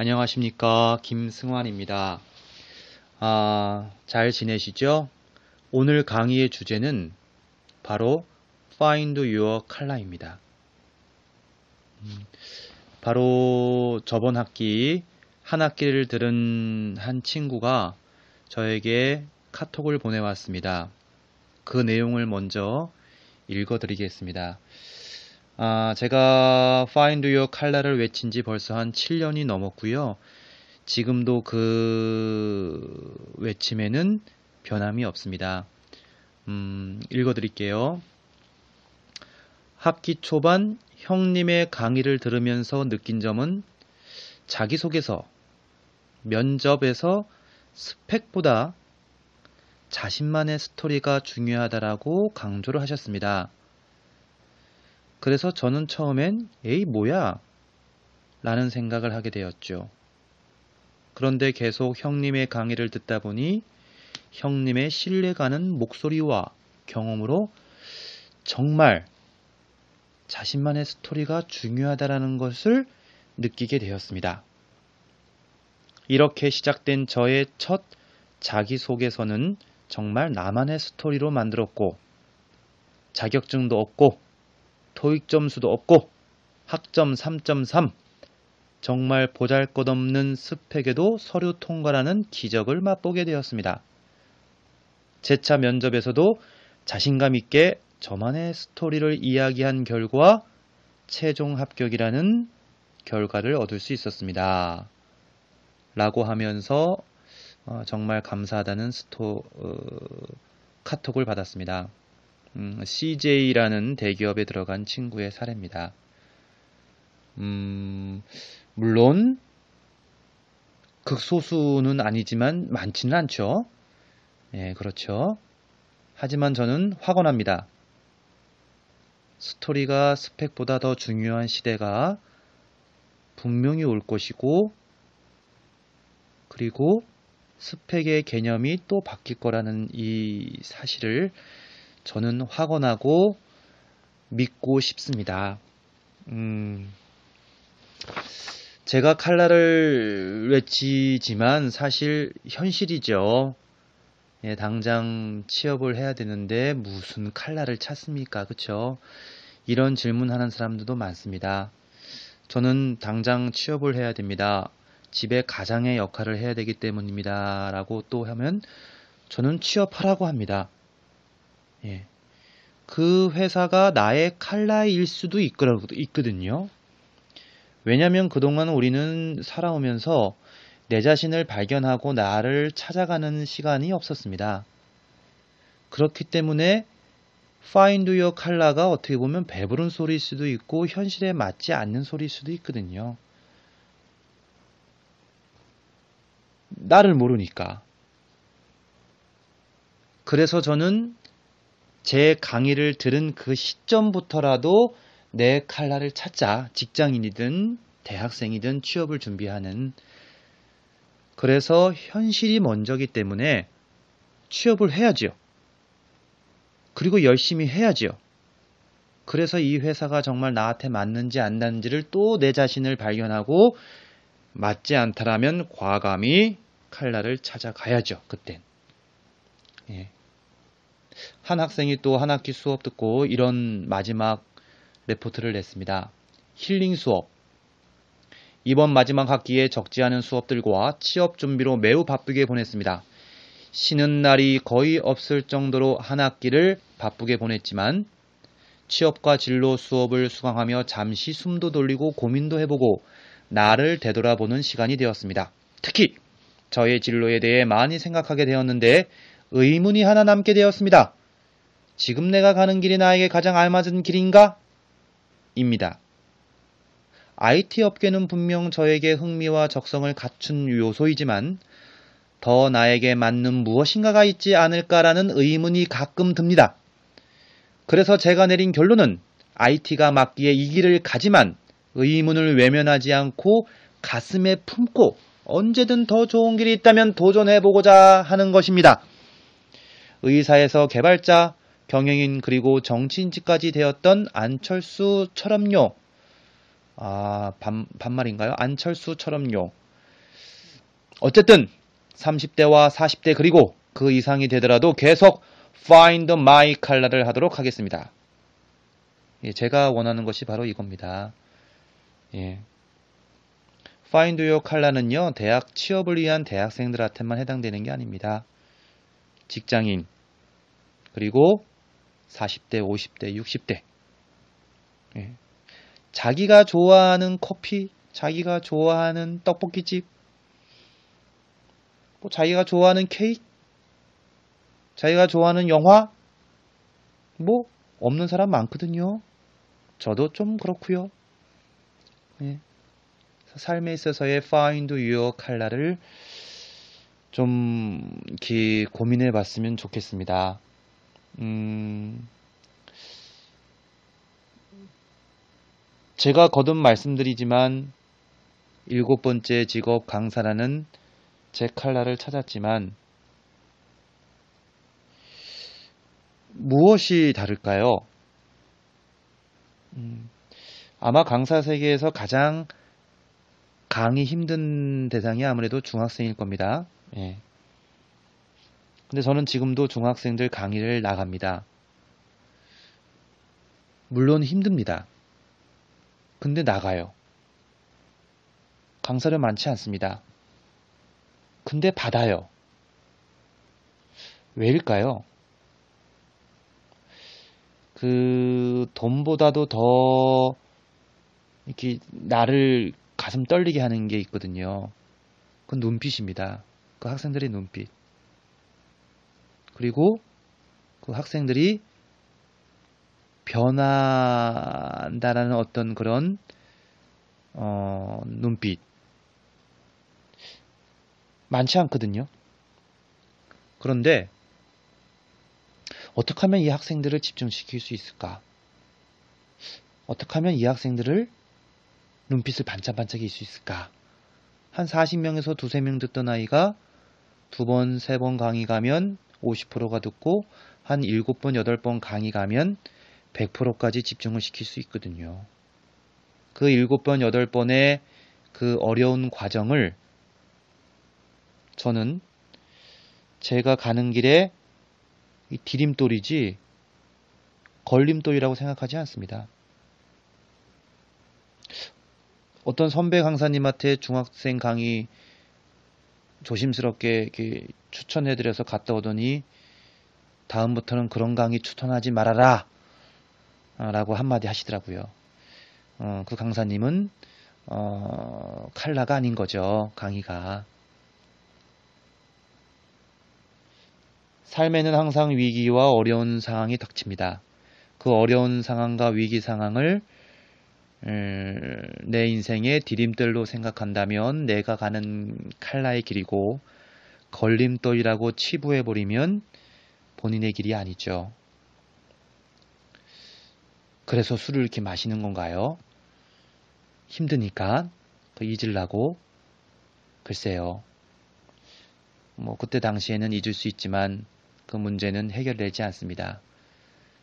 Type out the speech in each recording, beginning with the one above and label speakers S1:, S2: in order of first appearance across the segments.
S1: 안녕하십니까. 김승환입니다. 아, 잘 지내시죠? 오늘 강의의 주제는 바로 Find Your Color입니다. 음, 바로 저번 학기 한 학기를 들은 한 친구가 저에게 카톡을 보내왔습니다. 그 내용을 먼저 읽어드리겠습니다. 아, 제가 Find Your Color를 외친 지 벌써 한 7년이 넘었고요. 지금도 그 외침에는 변함이 없습니다. 음, 읽어드릴게요. 학기 초반 형님의 강의를 들으면서 느낀 점은 자기소개서, 면접에서 스펙보다 자신만의 스토리가 중요하다라고 강조를 하셨습니다. 그래서 저는 처음엔 에이 뭐야? 라는 생각을 하게 되었죠. 그런데 계속 형님의 강의를 듣다 보니 형님의 신뢰가는 목소리와 경험으로 정말 자신만의 스토리가 중요하다라는 것을 느끼게 되었습니다. 이렇게 시작된 저의 첫 자기소개서는 정말 나만의 스토리로 만들었고 자격증도 없고 토익 점수도 없고 학점 3.3 정말 보잘것없는 스펙에도 서류 통과라는 기적을 맛보게 되었습니다. 제차 면접에서도 자신감 있게 저만의 스토리를 이야기한 결과 최종 합격이라는 결과를 얻을 수 있었습니다. 라고 하면서 어, 정말 감사하다는 스토, 어, 카톡을 받았습니다. 음, CJ라는 대기업에 들어간 친구의 사례입니다. 음, 물론 극소수는 아니지만 많지는 않죠. 예, 그렇죠. 하지만 저는 확언합니다. 스토리가 스펙보다 더 중요한 시대가 분명히 올 것이고, 그리고 스펙의 개념이 또 바뀔 거라는 이 사실을 저는 확언하고 믿고 싶습니다. 음, 제가 칼라를 외치지만 사실 현실이죠. 예, 당장 취업을 해야 되는데 무슨 칼라를 찾습니까? 그쵸? 이런 질문하는 사람들도 많습니다. 저는 당장 취업을 해야 됩니다. 집에 가장의 역할을 해야 되기 때문입니다. 라고 또 하면 저는 취업하라고 합니다. 예. 그 회사가 나의 칼라일 수도 있거든요. 왜냐면 그동안 우리는 살아오면서 내 자신을 발견하고 나를 찾아가는 시간이 없었습니다. 그렇기 때문에 Find Your Color가 어떻게 보면 배부른 소리일 수도 있고 현실에 맞지 않는 소리일 수도 있거든요. 나를 모르니까. 그래서 저는 제 강의를 들은 그 시점부터라도 내 칼라를 찾자. 직장인이든 대학생이든 취업을 준비하는. 그래서 현실이 먼저기 때문에 취업을 해야지요. 그리고 열심히 해야지요. 그래서 이 회사가 정말 나한테 맞는지 안 맞는지를 또 내 자신을 발견하고 맞지 않다라면 과감히 칼라를 찾아가야죠. 그땐. 예. 한 학생이 또 한 학기 수업 듣고 이런 마지막 레포트를 냈습니다. 힐링 수업. 이번 마지막 학기에 적지 않은 수업들과 취업 준비로 매우 바쁘게 보냈습니다. 쉬는 날이 거의 없을 정도로 한 학기를 바쁘게 보냈지만 취업과 진로 수업을 수강하며 잠시 숨도 돌리고 고민도 해보고 나를 되돌아보는 시간이 되었습니다. 특히 저의 진로에 대해 많이 생각하게 되었는데 의문이 하나 남게 되었습니다. 지금 내가 가는 길이 나에게 가장 알맞은 길인가? 입니다. IT 업계는 분명 저에게 흥미와 적성을 갖춘 요소이지만 더 나에게 맞는 무엇인가가 있지 않을까라는 의문이 가끔 듭니다. 그래서 제가 내린 결론은 IT가 맞기에 이 길을 가지만 의문을 외면하지 않고 가슴에 품고 언제든 더 좋은 길이 있다면 도전해보고자 하는 것입니다. 의사에서 개발자, 경영인 그리고 정치인직까지 되었던 안철수처럼요. 아, 반, 반말인가요? 안철수처럼요. 어쨌든 30대와 40대 그리고 그 이상이 되더라도 계속 Find My Color를 하도록 하겠습니다. 예, 제가 원하는 것이 바로 이겁니다. 예. Find Your Color는요, 대학 취업을 위한 대학생들한테만 해당되는 게 아닙니다. 직장인, 그리고 40대, 50대, 60대. 예. 자기가 좋아하는 커피, 자기가 좋아하는 떡볶이집, 뭐 자기가 좋아하는 케이크, 자기가 좋아하는 영화, 뭐 없는 사람 많거든요. 저도 좀 그렇고요. 예. 삶에 있어서의 Find Your Color를 좀 이렇게 고민해 봤으면 좋겠습니다. 음, 제가 거듭 말씀드리지만 일곱 번째 직업 강사라는 제 칼라를 찾았지만 무엇이 다를까요? 음, 아마 강사 세계에서 가장 강의 힘든 대상이 아무래도 중학생일 겁니다. 예. 근데 저는 지금도 중학생들 강의를 나갑니다. 물론 힘듭니다. 근데 나가요. 강사를 많지 않습니다. 근데 받아요. 왜일까요? 그 돈보다도 더 이렇게 나를 가슴 떨리게 하는 게 있거든요. 그건 눈빛입니다. 그 학생들의 눈빛. 그리고 그 학생들이 변한다라는 어떤 그런 어, 눈빛 많지 않거든요. 그런데 어떻게 하면 이 학생들을 집중시킬 수 있을까? 어떻게 하면 이 학생들을 눈빛을 반짝반짝일 수 있을까? 한 40명에서 두세 명 듣던 아이가 두 번, 세 번 강의 가면 50%가 듣고 한 7번, 8번 강의 가면 100%까지 집중을 시킬 수 있거든요. 그 7번, 8번의 그 어려운 과정을 저는 제가 가는 길에 디딤돌이지 걸림돌이라고 생각하지 않습니다. 어떤 선배 강사님한테 중학생 강의 조심스럽게 추천해드려서 갔다 오더니 다음부터는 그런 강의 추천하지 말아라 라고 한마디 하시더라고요. 어, 그 강사님은 어, 칼라가 아닌 거죠. 강의가. 삶에는 항상 위기와 어려운 상황이 닥칩니다. 그 어려운 상황과 위기 상황을 내 인생의 디딤돌로 생각한다면 내가 가는 칼라의 길이고 걸림돌이라고 치부해버리면 본인의 길이 아니죠. 그래서 술을 이렇게 마시는 건가요? 힘드니까 더 잊으려고 글쎄요. 뭐 그때 당시에는 잊을 수 있지만 그 문제는 해결되지 않습니다.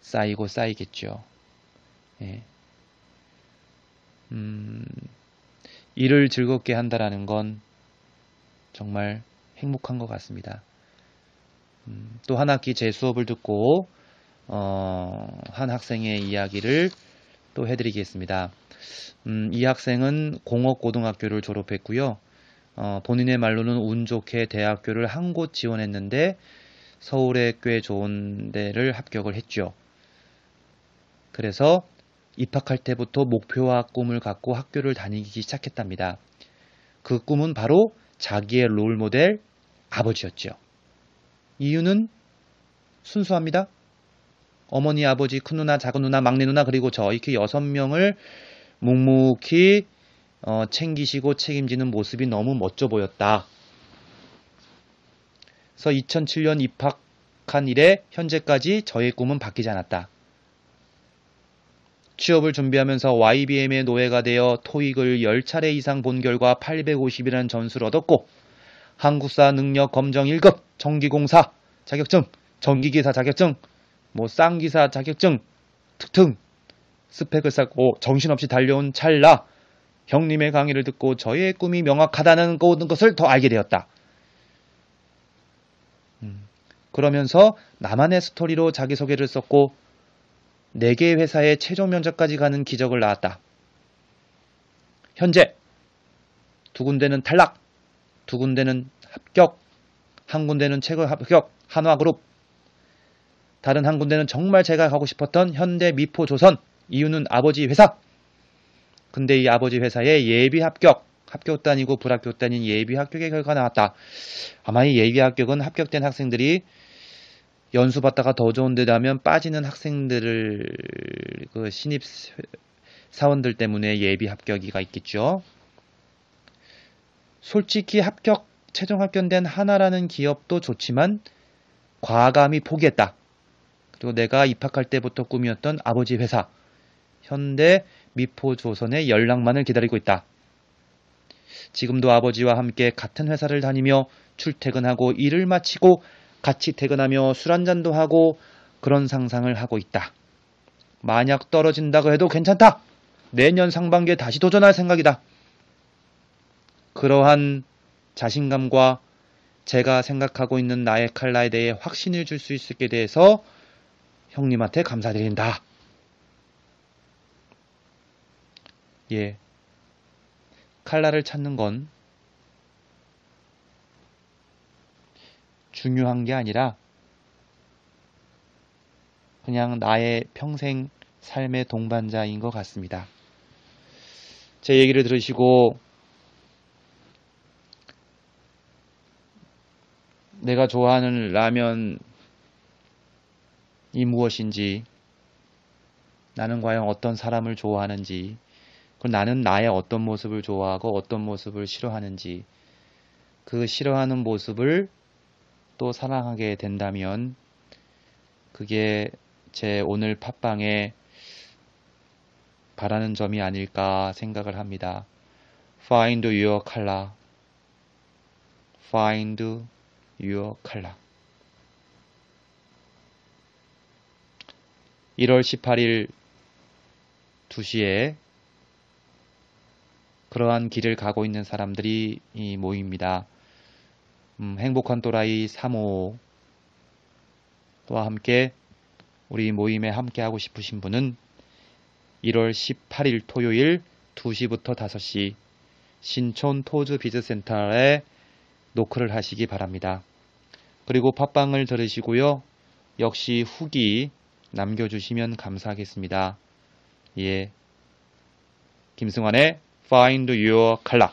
S1: 쌓이고 쌓이겠죠. 예. 음, 일을 즐겁게 한다라는 건 정말 행복한 것 같습니다. 음, 또한 학기 제 수업을 듣고 어, 한 학생의 이야기를 또 해드리겠습니다. 음, 이 학생은 공업고등학교를 졸업했고요. 어, 본인의 말로는 운 좋게 대학교를 한 곳 지원했는데 서울에 꽤 좋은 데를 합격을 했죠. 그래서 입학할 때부터 목표와 꿈을 갖고 학교를 다니기 시작했답니다. 그 꿈은 바로 자기의 롤 모델 아버지였죠. 이유는 순수합니다. 어머니, 아버지, 큰 누나, 작은 누나, 막내 누나, 그리고 저 이렇게 여섯 명을 묵묵히 어, 챙기시고 책임지는 모습이 너무 멋져 보였다. 그래서 2007년 입학한 이래 현재까지 저의 꿈은 바뀌지 않았다. 취업을 준비하면서 YBM의 노예가 되어 토익을 10차례 이상 본 결과 850이라는 전수를 얻었고 한국사 능력 검정 1급, 전기공사 자격증, 전기기사 자격증, 뭐 쌍기사 자격증 등등 스펙을 쌓고 정신없이 달려온 찰나 형님의 강의를 듣고 저의 꿈이 명확하다는 것을 더 알게 되었다. 음, 그러면서 나만의 스토리로 자기소개를 썼고 4개의 회사의 최종 면접까지 가는 기적을 낳았다. 현재 두 군데는 탈락, 두 군데는 합격, 한 군데는 최고 합격, 한화그룹, 다른 한 군데는 정말 제가 가고 싶었던 현대 미포조선, 이유는 아버지 회사. 근데 이 아버지 회사에 예비 합격, 합격도 아니고 불합격도 아닌 예비 합격의 결과가 나왔다. 아마 이 예비 합격은 합격된 학생들이 연수 받다가 더 좋은 데 가면 빠지는 학생들을 그 신입 사원들 때문에 예비 합격이가 있겠죠. 솔직히 합격 최종 합격된 하나라는 기업도 좋지만 과감히 포기했다. 그리고 내가 입학할 때부터 꿈이었던 아버지 회사 현대 미포조선의 연락만을 기다리고 있다. 지금도 아버지와 함께 같은 회사를 다니며 출퇴근하고 일을 마치고 같이 퇴근하며 술 한잔도 하고 그런 상상을 하고 있다. 만약 떨어진다고 해도 괜찮다. 내년 상반기에 다시 도전할 생각이다. 그러한 자신감과 제가 생각하고 있는 나의 칼라에 대해 확신을 줄 수 있게 돼서 형님한테 감사드린다. 예. 칼라를 찾는 건 중요한 게 아니라 그냥 나의 평생 삶의 동반자인 것 같습니다. 제 얘기를 들으시고 내가 좋아하는 라면이 무엇인지, 나는 과연 어떤 사람을 좋아하는지, 그리고 나는 나의 어떤 모습을 좋아하고 어떤 모습을 싫어하는지, 그 싫어하는 모습을 또 사랑하게 된다면 그게 제 오늘 팟빵에 바라는 점이 아닐까 생각을 합니다. Find your color. Find your color. 1월 18일 2시에 그러한 길을 가고 있는 사람들이 모입니다. 음, 행복한 또라이 3호 와 함께 우리 모임에 함께 하고 싶으신 분은 1월 18일 토요일 2시부터 5시 신촌 토즈 비즈센터에 노크를 하시기 바랍니다. 그리고 팟빵을 들으시고요. 역시 후기 남겨주시면 감사하겠습니다. 예. 김승환의 Find Your Color